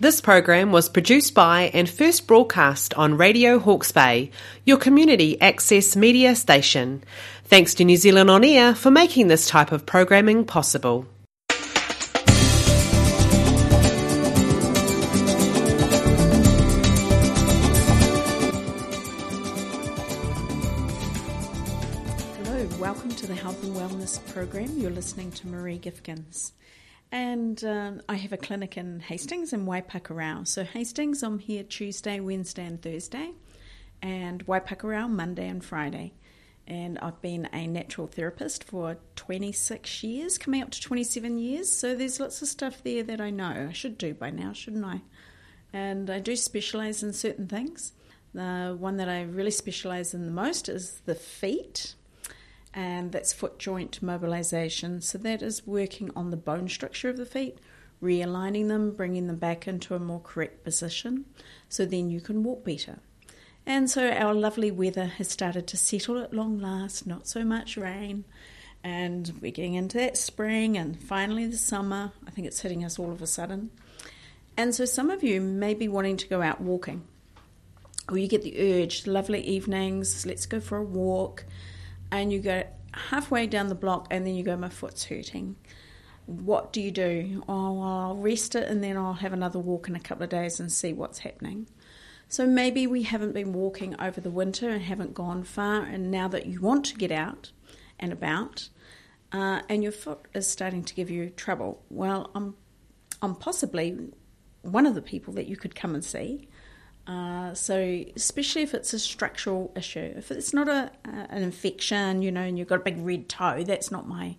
This program was produced by and first broadcast on Radio Hawke's Bay, your community access media station. Thanks to New Zealand On Air for making this type of programming possible. Hello, welcome to the Health and Wellness program. You're listening to Maree Gifkins. And um, I have a clinic in Hastings and Waipukurau. So, Hastings, I'm here Tuesday, Wednesday, and Thursday, and Waipukurau, Monday and Friday. And I've been a natural therapist for 26 years, coming up to 27 years. So, there's lots of stuff there that I know. I should do by now, shouldn't I? And I do specialize in certain things. The one that I really specialize in the most is the feet and that's foot joint mobilization. So that is working on the bone structure of the feet, realigning them, bringing them back into a more correct position, so then you can walk better. And so our lovely weather has started to settle at long last, not so much rain. And we're getting into that spring and finally the summer. I think it's hitting us all of a sudden. And so some of you may be wanting to go out walking. Or you get the urge, lovely evenings, let's go for a walk and you go halfway down the block and then you go, my foot's hurting. What do you do? Oh, I'll rest it and then I'll have another walk in a couple of days and see what's happening. So maybe we haven't been walking over the winter and haven't gone far, and now that you want to get out and about, uh, and your foot is starting to give you trouble, well, I'm, I'm possibly one of the people that you could come and see. Uh, so, especially if it's a structural issue, if it's not a, an infection, you know, and you've got a big red toe, that's not my.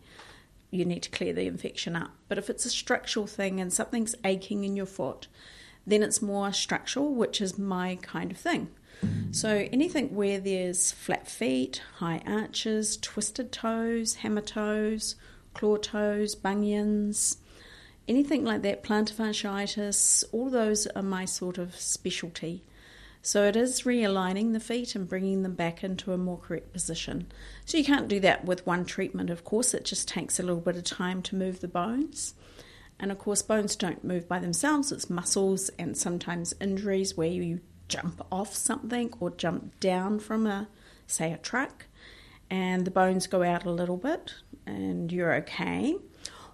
You need to clear the infection up. But if it's a structural thing and something's aching in your foot, then it's more structural, which is my kind of thing. So, anything where there's flat feet, high arches, twisted toes, hammer toes, claw toes, bunions, anything like that, plantar fasciitis, all those are my sort of specialty. So it is realigning the feet and bringing them back into a more correct position. So you can't do that with one treatment, of course, it just takes a little bit of time to move the bones. And of course, bones don't move by themselves, it's muscles and sometimes injuries where you jump off something or jump down from a, say, a truck, and the bones go out a little bit, and you're okay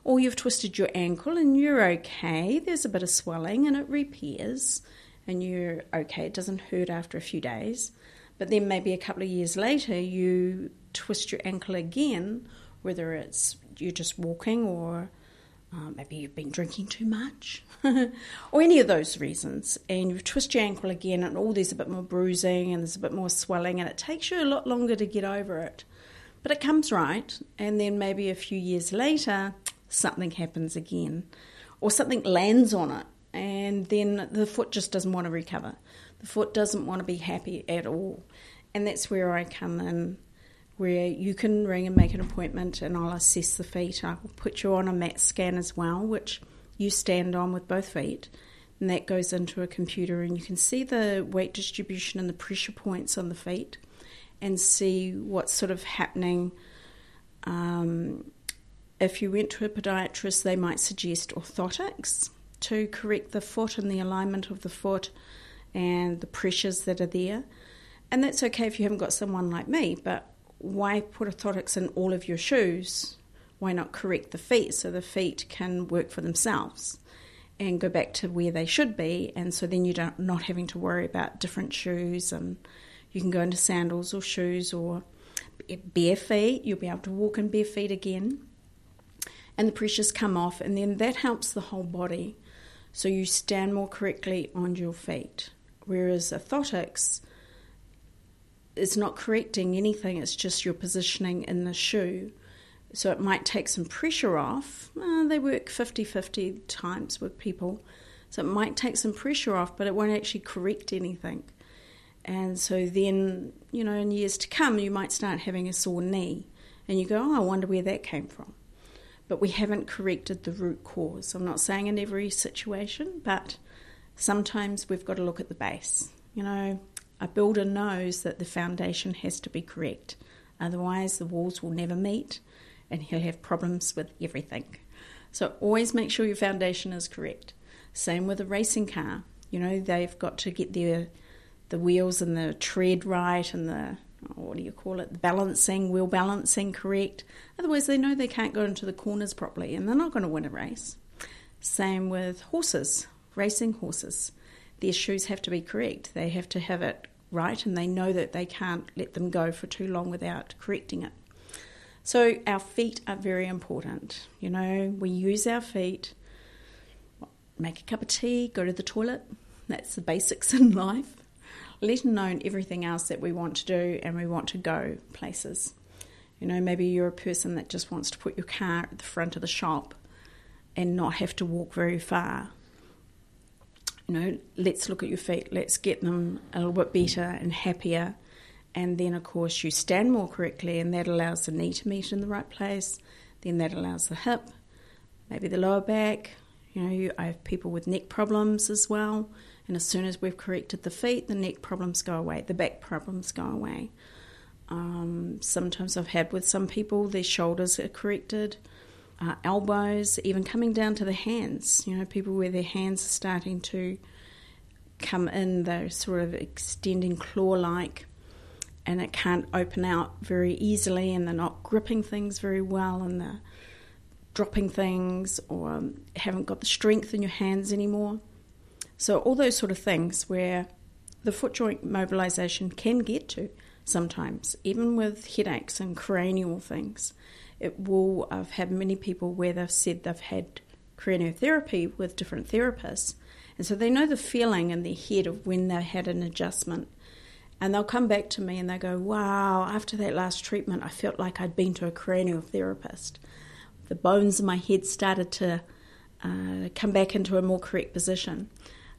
or you've twisted your ankle and you're okay, there's a bit of swelling and it repairs and you're okay, it doesn't hurt after a few days. But then maybe a couple of years later, you twist your ankle again, whether it's you're just walking or uh, maybe you've been drinking too much, or any of those reasons, and you twist your ankle again, and all there's a bit more bruising and there's a bit more swelling, and it takes you a lot longer to get over it. But it comes right, and then maybe a few years later, something happens again, or something lands on it, and then the foot just doesn't want to recover. The foot doesn't want to be happy at all. And that's where I come in, where you can ring and make an appointment, and I'll assess the feet. I will put you on a MAT scan as well, which you stand on with both feet. And that goes into a computer, and you can see the weight distribution and the pressure points on the feet and see what's sort of happening um, if you went to a podiatrist, they might suggest orthotics to correct the foot and the alignment of the foot and the pressures that are there. And that's okay if you haven't got someone like me, but why put orthotics in all of your shoes? Why not correct the feet so the feet can work for themselves and go back to where they should be? And so then you're not not having to worry about different shoes and you can go into sandals or shoes or bare feet. You'll be able to walk in bare feet again and the pressures come off, and then that helps the whole body. So you stand more correctly on your feet. Whereas orthotics, it's not correcting anything, it's just your positioning in the shoe. So it might take some pressure off. Uh, they work 50 50 times with people. So it might take some pressure off, but it won't actually correct anything. And so then, you know, in years to come, you might start having a sore knee. And you go, oh, I wonder where that came from but we haven't corrected the root cause. I'm not saying in every situation, but sometimes we've got to look at the base. You know, a builder knows that the foundation has to be correct, otherwise, the walls will never meet and he'll have problems with everything. So, always make sure your foundation is correct. Same with a racing car. You know, they've got to get their the wheels and the tread right and the what do you call it, balancing, wheel balancing correct. Otherwise, they know they can't go into the corners properly and they're not going to win a race. Same with horses, racing horses. Their shoes have to be correct. They have to have it right and they know that they can't let them go for too long without correcting it. So, our feet are very important. You know, we use our feet, make a cup of tea, go to the toilet. That's the basics in life let alone everything else that we want to do and we want to go places. You know, maybe you're a person that just wants to put your car at the front of the shop and not have to walk very far. You know, let's look at your feet, let's get them a little bit better and happier. And then, of course, you stand more correctly, and that allows the knee to meet in the right place. Then that allows the hip, maybe the lower back. You know, I have people with neck problems as well. And as soon as we've corrected the feet, the neck problems go away, the back problems go away. Um, sometimes I've had with some people, their shoulders are corrected, uh, elbows, even coming down to the hands. You know, people where their hands are starting to come in, they're sort of extending claw like, and it can't open out very easily, and they're not gripping things very well, and they're dropping things, or haven't got the strength in your hands anymore. So, all those sort of things where the foot joint mobilization can get to sometimes, even with headaches and cranial things. It will, I've had many people where they've said they've had craniotherapy with different therapists, and so they know the feeling in their head of when they had an adjustment. And they'll come back to me and they go, Wow, after that last treatment, I felt like I'd been to a craniotherapist. The bones in my head started to uh, come back into a more correct position.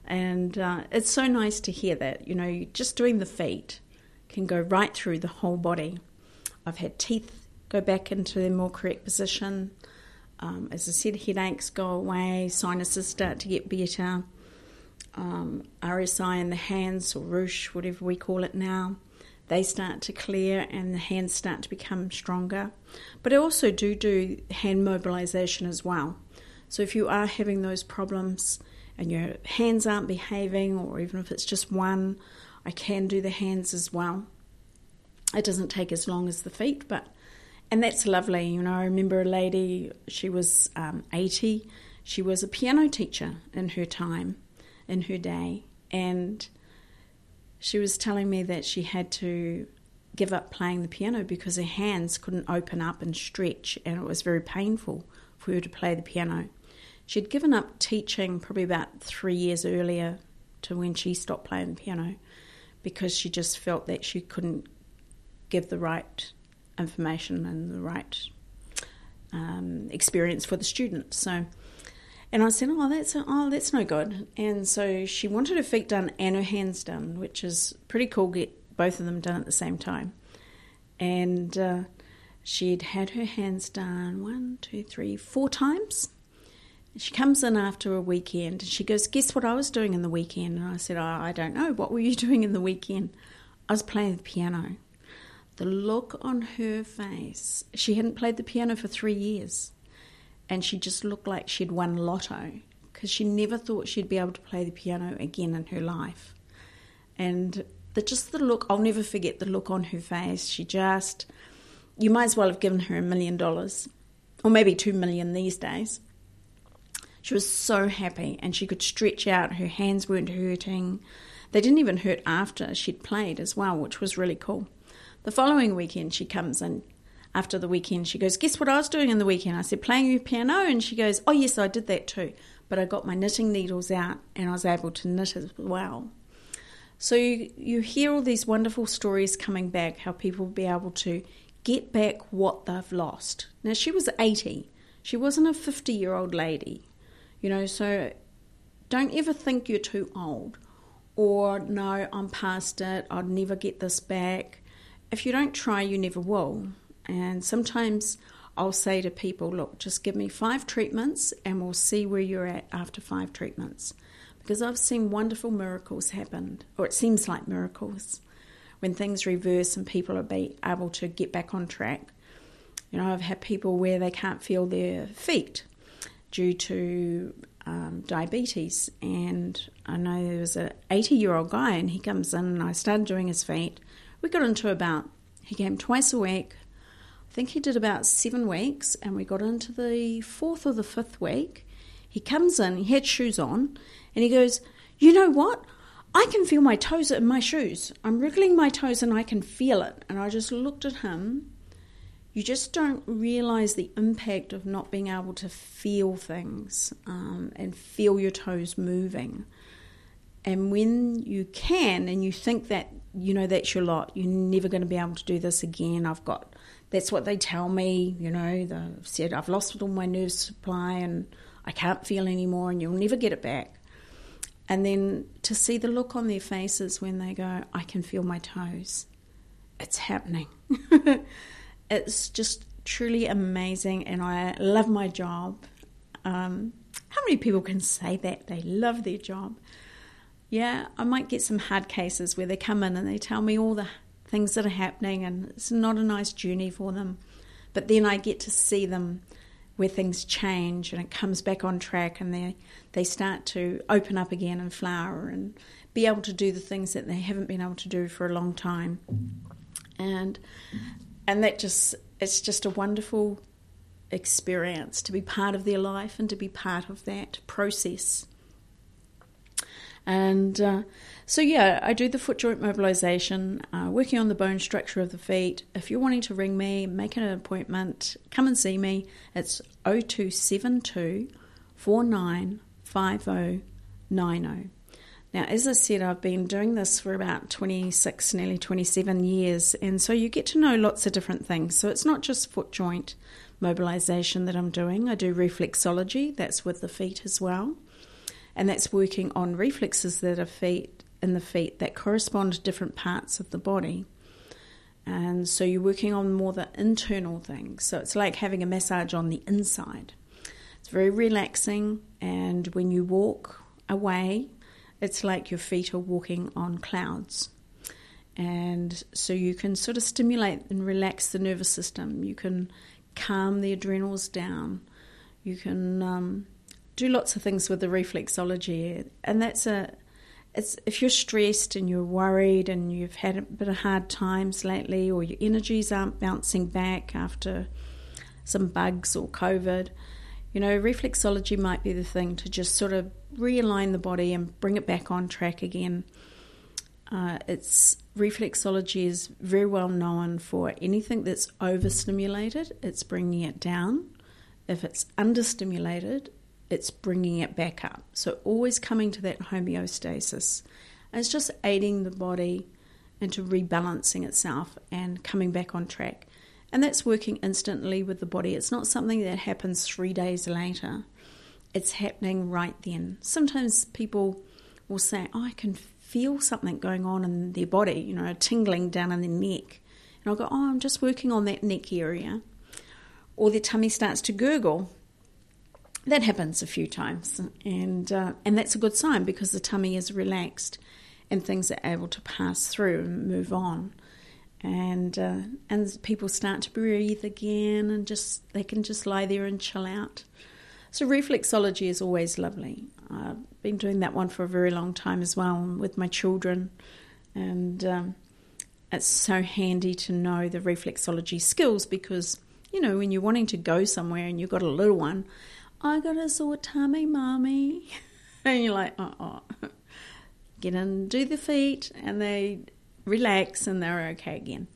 And uh, it's so nice to hear that. You know, just doing the feet can go right through the whole body. I've had teeth go back into their more correct position. Um, as I said, headaches go away, sinuses start to get better. Um, RSI in the hands, or ruche, whatever we call it now, they start to clear and the hands start to become stronger. But I also do do hand mobilization as well. So if you are having those problems, and your hands aren't behaving, or even if it's just one, I can do the hands as well. It doesn't take as long as the feet, but and that's lovely. You know, I remember a lady, she was um, 80, she was a piano teacher in her time, in her day, and she was telling me that she had to give up playing the piano because her hands couldn't open up and stretch, and it was very painful for her to play the piano. She'd given up teaching probably about three years earlier to when she stopped playing the piano because she just felt that she couldn't give the right information and the right um, experience for the students. So, and I said, "Oh, that's oh, that's no good." And so she wanted her feet done and her hands done, which is pretty cool. Get both of them done at the same time. And uh, she'd had her hands done one, two, three, four times she comes in after a weekend and she goes, Guess what I was doing in the weekend? And I said, oh, I don't know. What were you doing in the weekend? I was playing the piano. The look on her face, she hadn't played the piano for three years. And she just looked like she'd won lotto because she never thought she'd be able to play the piano again in her life. And the, just the look, I'll never forget the look on her face. She just, you might as well have given her a million dollars, or maybe two million these days she was so happy and she could stretch out. Her hands weren't hurting. They didn't even hurt after she'd played as well, which was really cool. The following weekend, she comes in. After the weekend, she goes, Guess what I was doing in the weekend? I said, Playing your piano. And she goes, Oh, yes, I did that too. But I got my knitting needles out and I was able to knit as well. So you, you hear all these wonderful stories coming back, how people will be able to get back what they've lost. Now, she was 80. She wasn't a 50 year old lady. You know, so don't ever think you're too old or no, I'm past it, I'll never get this back. If you don't try, you never will. And sometimes I'll say to people, look, just give me five treatments and we'll see where you're at after five treatments. Because I've seen wonderful miracles happen, or it seems like miracles, when things reverse and people are able to get back on track. You know, I've had people where they can't feel their feet due to um, diabetes, and I know there was an 80 year old guy, and he comes in, and I started doing his feet. We got into about, he came twice a week. I think he did about seven weeks, and we got into the fourth or the fifth week. He comes in, he had shoes on, and he goes, You know what? I can feel my toes in my shoes. I'm wriggling my toes and I can feel it. And I just looked at him you just don't realize the impact of not being able to feel things um, and feel your toes moving. And when you can, and you think that you know that's your lot, you're never going to be able to do this again. I've got that's what they tell me. You know, they've said I've lost all my nerve supply and I can't feel anymore, and you'll never get it back. And then to see the look on their faces when they go, I can feel my toes. It's happening. it's just truly amazing, and I love my job. Um, how many people can say that they love their job? Yeah, I might get some hard cases where they come in and they tell me all the things that are happening, and it's not a nice journey for them. But then I get to see them where things change and it comes back on track, and they they start to open up again and flower and be able to do the things that they haven't been able to do for a long time. And and that just it's just a wonderful experience to be part of their life and to be part of that process. And uh, so, yeah, I do the foot joint mobilization, uh, working on the bone structure of the feet. If you're wanting to ring me, make an appointment, come and see me. It's 0272 495090. Now, as I said, I've been doing this for about 26, nearly 27 years, and so you get to know lots of different things. So it's not just foot joint mobilization that I'm doing, I do reflexology, that's with the feet as well, and that's working on reflexes that are feet in the feet that correspond to different parts of the body. And so you're working on more the internal things. So it's like having a massage on the inside. It's very relaxing, and when you walk away it's like your feet are walking on clouds. And so you can sort of stimulate and relax the nervous system. You can calm the adrenals down. You can um, do lots of things with the reflexology. And that's a, it's if you're stressed and you're worried and you've had a bit of hard times lately, or your energies aren't bouncing back after some bugs or COVID, you know, reflexology might be the thing to just sort of realign the body and bring it back on track again. Uh, it's reflexology is very well known for anything that's overstimulated, it's bringing it down. If it's understimulated, it's bringing it back up. So always coming to that homeostasis. And it's just aiding the body into rebalancing itself and coming back on track. And that's working instantly with the body. It's not something that happens three days later it's happening right then. Sometimes people will say, oh, I can feel something going on in their body, you know, a tingling down in their neck. And I'll go, oh, I'm just working on that neck area. Or their tummy starts to gurgle. That happens a few times, and uh, and that's a good sign because the tummy is relaxed, and things are able to pass through and move on, and uh, and people start to breathe again, and just they can just lie there and chill out. So reflexology is always lovely. I've been doing that one for a very long time as well with my children, and um, it's so handy to know the reflexology skills because you know when you're wanting to go somewhere and you've got a little one, I got a sore tummy, mommy, and you're like, oh, oh. get in, do the feet, and they relax and they're okay again.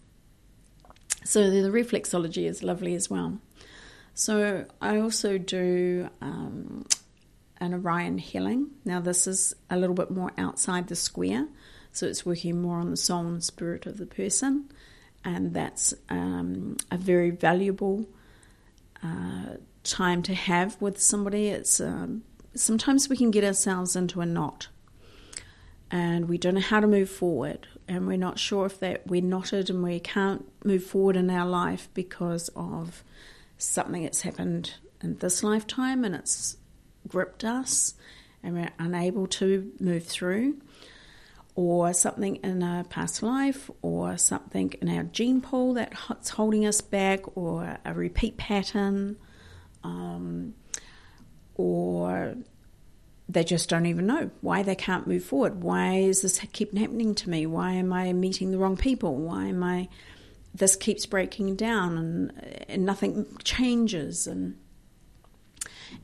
So the reflexology is lovely as well. So I also do um, an Orion healing. Now, this is a little bit more outside the square, so it's working more on the soul and spirit of the person, and that's um, a very valuable uh, time to have with somebody. It's um, sometimes we can get ourselves into a knot, and we don't know how to move forward, and we're not sure if that we're knotted and we can't move forward in our life because of something that's happened in this lifetime and it's gripped us and we're unable to move through, or something in a past life, or something in our gene pool that's holding us back, or a repeat pattern, um, or they just don't even know why they can't move forward. Why is this keep happening to me? Why am I meeting the wrong people? Why am I this keeps breaking down and, and nothing changes and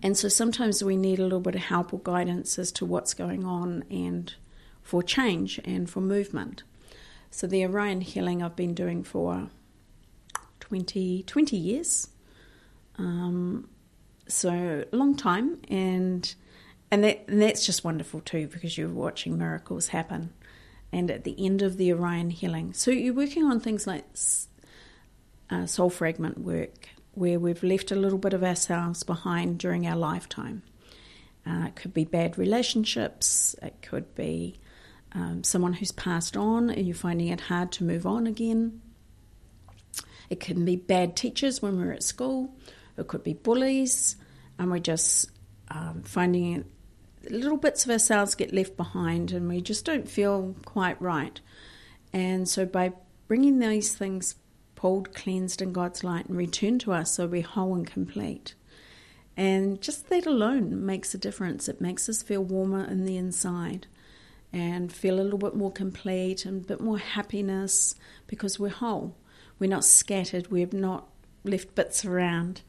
and so sometimes we need a little bit of help or guidance as to what's going on and for change and for movement. So the Orion healing I've been doing for 20, 20 years. Um, so long time and and, that, and that's just wonderful too because you're watching miracles happen and at the end of the Orion healing. So you're working on things like uh, soul fragment work, where we've left a little bit of ourselves behind during our lifetime. Uh, it could be bad relationships, it could be um, someone who's passed on and you're finding it hard to move on again. It can be bad teachers when we're at school, it could be bullies, and we're just um, finding little bits of ourselves get left behind and we just don't feel quite right. And so by bringing these things pulled, cleansed in God's light, and returned to us so we're whole and complete. And just that alone makes a difference. It makes us feel warmer in the inside and feel a little bit more complete and a bit more happiness because we're whole. We're not scattered, we've not left bits around.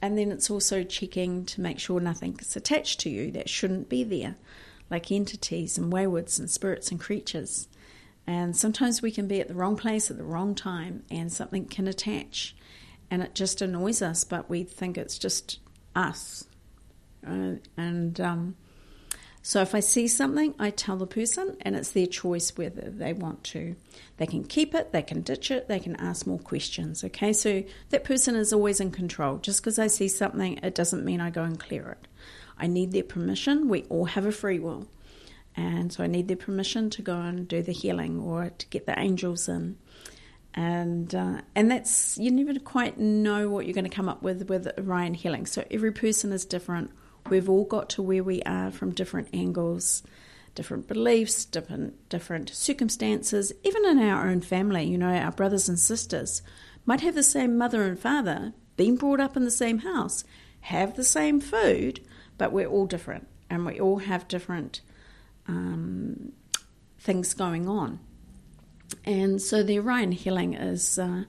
And then it's also checking to make sure nothing's attached to you that shouldn't be there, like entities and waywards and spirits and creatures. And sometimes we can be at the wrong place at the wrong time and something can attach and it just annoys us, but we think it's just us. Uh, and um, so if I see something, I tell the person, and it's their choice whether they want to. They can keep it, they can ditch it, they can ask more questions. Okay, so that person is always in control. Just because I see something, it doesn't mean I go and clear it. I need their permission. We all have a free will. And so I need their permission to go and do the healing or to get the angels in. And uh, and that's you never quite know what you're going to come up with with Orion healing. So every person is different We've all got to where we are from different angles, different beliefs, different different circumstances, even in our own family, you know, our brothers and sisters might have the same mother and father, been brought up in the same house, have the same food, but we're all different and we all have different um, things going on. And so the Orion healing is uh,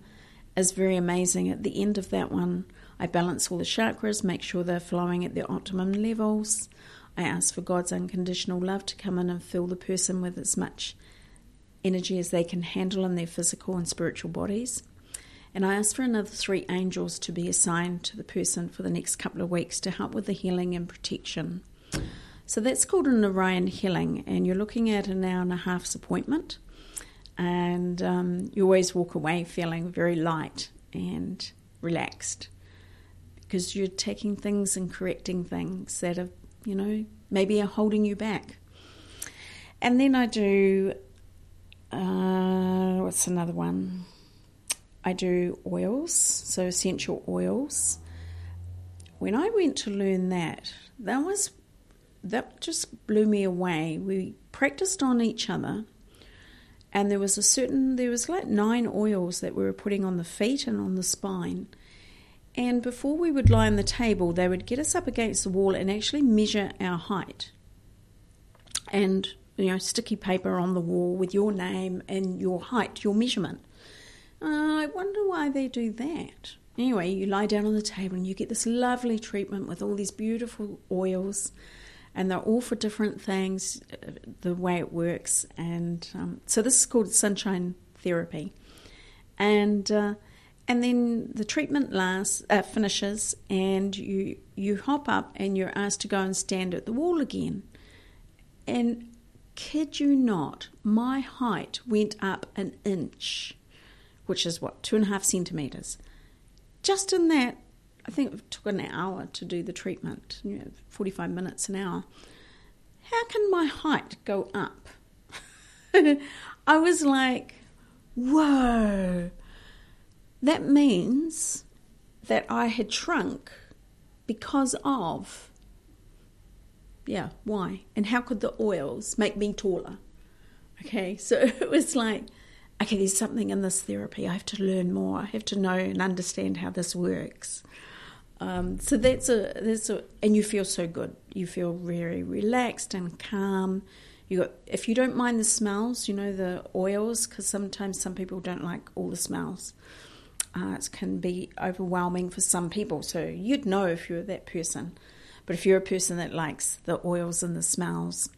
is very amazing. At the end of that one, I balance all the chakras, make sure they're flowing at their optimum levels. I ask for God's unconditional love to come in and fill the person with as much energy as they can handle in their physical and spiritual bodies. And I ask for another three angels to be assigned to the person for the next couple of weeks to help with the healing and protection. So that's called an Orion healing, and you're looking at an hour and a half's appointment. And um, you always walk away feeling very light and relaxed because you're taking things and correcting things that are, you know, maybe are holding you back. And then I do, uh, what's another one? I do oils, so essential oils. When I went to learn that, that was that just blew me away. We practiced on each other, and there was a certain there was like nine oils that we were putting on the feet and on the spine, and before we would lie on the table, they would get us up against the wall and actually measure our height. And, you know, sticky paper on the wall with your name and your height, your measurement. Uh, I wonder why they do that. Anyway, you lie down on the table and you get this lovely treatment with all these beautiful oils, and they're all for different things, uh, the way it works. And um, so this is called sunshine therapy. And uh, and then the treatment lasts uh, finishes, and you you hop up and you're asked to go and stand at the wall again. And kid you not, my height went up an inch, which is what two and a half centimeters. Just in that, I think it took an hour to do the treatment. You know, forty-five minutes an hour. How can my height go up? I was like, whoa that means that I had shrunk because of, yeah, why? And how could the oils make me taller? Okay, so it was like, okay, there's something in this therapy. I have to learn more. I have to know and understand how this works. Um, so that's a that's a, and you feel so good. You feel very relaxed and calm. You got if you don't mind the smells, you know the oils, because sometimes some people don't like all the smells. Uh, it can be overwhelming for some people. So you'd know if you're that person. But if you're a person that likes the oils and the smells,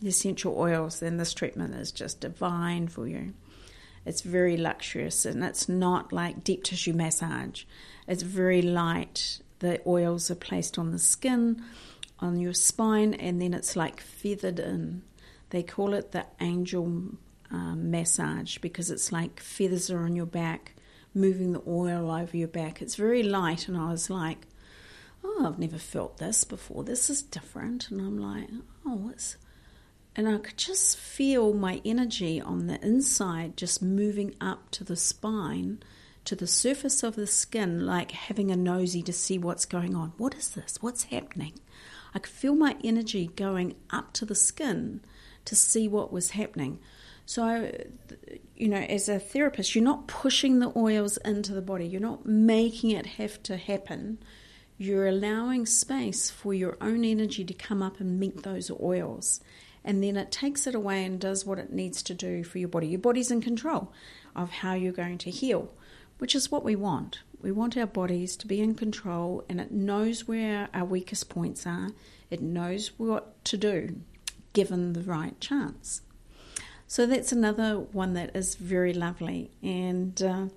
the essential oils, then this treatment is just divine for you. It's very luxurious and it's not like deep tissue massage. It's very light. The oils are placed on the skin, on your spine, and then it's like feathered in. They call it the angel um, massage because it's like feathers are on your back, moving the oil over your back. It's very light, and I was like, oh, I've never felt this before. This is different. And I'm like, oh, it's and I could just feel my energy on the inside just moving up to the spine, to the surface of the skin, like having a nosy to see what's going on. What is this? What's happening? I could feel my energy going up to the skin to see what was happening. So, uh, you know, as a therapist, you're not pushing the oils into the body, you're not making it have to happen. You're allowing space for your own energy to come up and meet those oils and then it takes it away and does what it needs to do for your body. Your body's in control of how you're going to heal, which is what we want. We want our bodies to be in control and it knows where our weakest points are, it knows what to do given the right chance. So that's another one that is very lovely. And uh,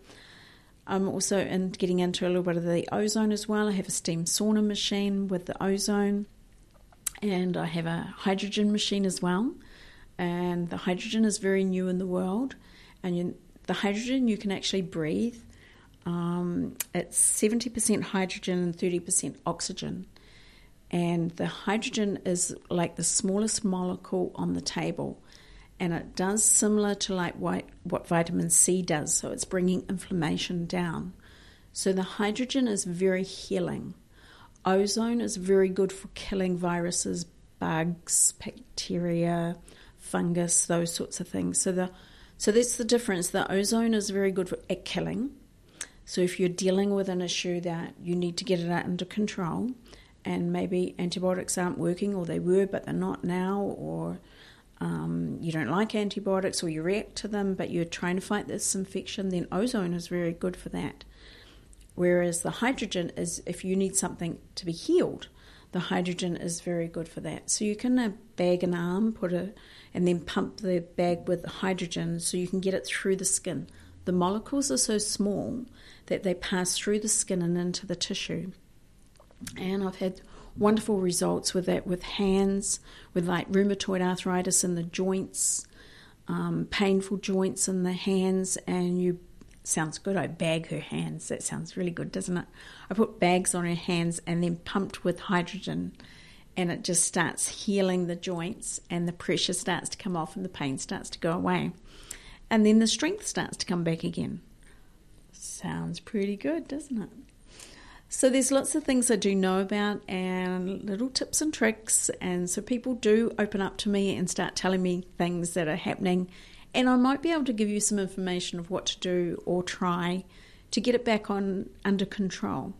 I'm also in getting into a little bit of the ozone as well. I have a steam sauna machine with the ozone and I have a hydrogen machine as well. And the hydrogen is very new in the world, and you, the hydrogen you can actually breathe. Um, it's seventy percent hydrogen and thirty percent oxygen, and the hydrogen is like the smallest molecule on the table, and it does similar to like what, what vitamin C does. So it's bringing inflammation down. So the hydrogen is very healing. Ozone is very good for killing viruses, bugs, bacteria, fungus, those sorts of things. So the so that's the difference. The ozone is very good for, at killing. So if you're dealing with an issue that you need to get it under control, and maybe antibiotics aren't working, or they were but they're not now, or um, you don't like antibiotics, or you react to them, but you're trying to fight this infection, then ozone is very good for that. Whereas the hydrogen is if you need something to be healed, the hydrogen is very good for that. So you can uh, bag an arm, put a, and then pump the bag with hydrogen so you can get it through the skin. The molecules are so small that they pass through the skin and into the tissue. And I've had wonderful results with that with hands, with like rheumatoid arthritis in the joints, um, painful joints in the hands, and you sounds good. I bag her hands. That sounds really good, doesn't it? I put bags on her hands and then pumped with hydrogen, and it just starts healing the joints, and the pressure starts to come off, and the pain starts to go away. And then the strength starts to come back again. Sounds pretty good, doesn't it? So there's lots of things I do know about and little tips and tricks. And so people do open up to me and start telling me things that are happening. And I might be able to give you some information of what to do or try to get it back on under control.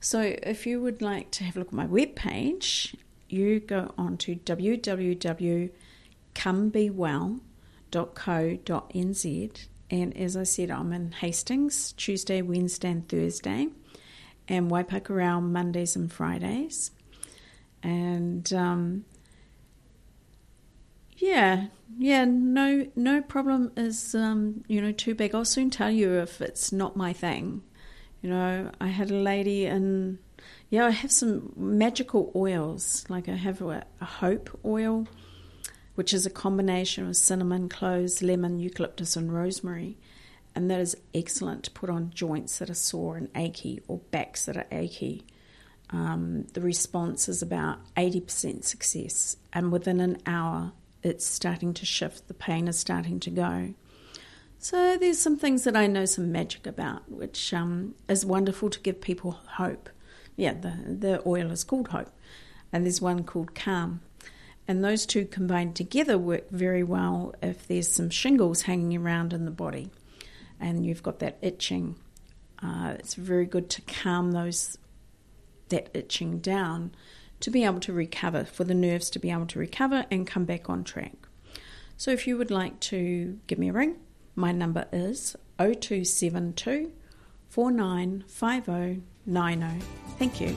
So if you would like to have a look at my webpage, you go on to www.comebewell.co.nz and as I said, I'm in Hastings Tuesday, Wednesday, and Thursday, and Waipukurau Mondays and Fridays. And um, yeah, yeah, no, no problem is um, you know too big. I'll soon tell you if it's not my thing. You know, I had a lady and yeah, I have some magical oils. Like I have a, a hope oil, which is a combination of cinnamon, cloves, lemon, eucalyptus, and rosemary. And that is excellent to put on joints that are sore and achy or backs that are achy. Um, the response is about 80% success, and within an hour, it's starting to shift, the pain is starting to go. So there's some things that I know some magic about, which um, is wonderful to give people hope. Yeah, the, the oil is called hope, and there's one called calm. And those two combined together work very well if there's some shingles hanging around in the body and you've got that itching. Uh, it's very good to calm those that itching down to be able to recover, for the nerves to be able to recover and come back on track. So if you would like to give me a ring, my number is 0272 495090. Thank you.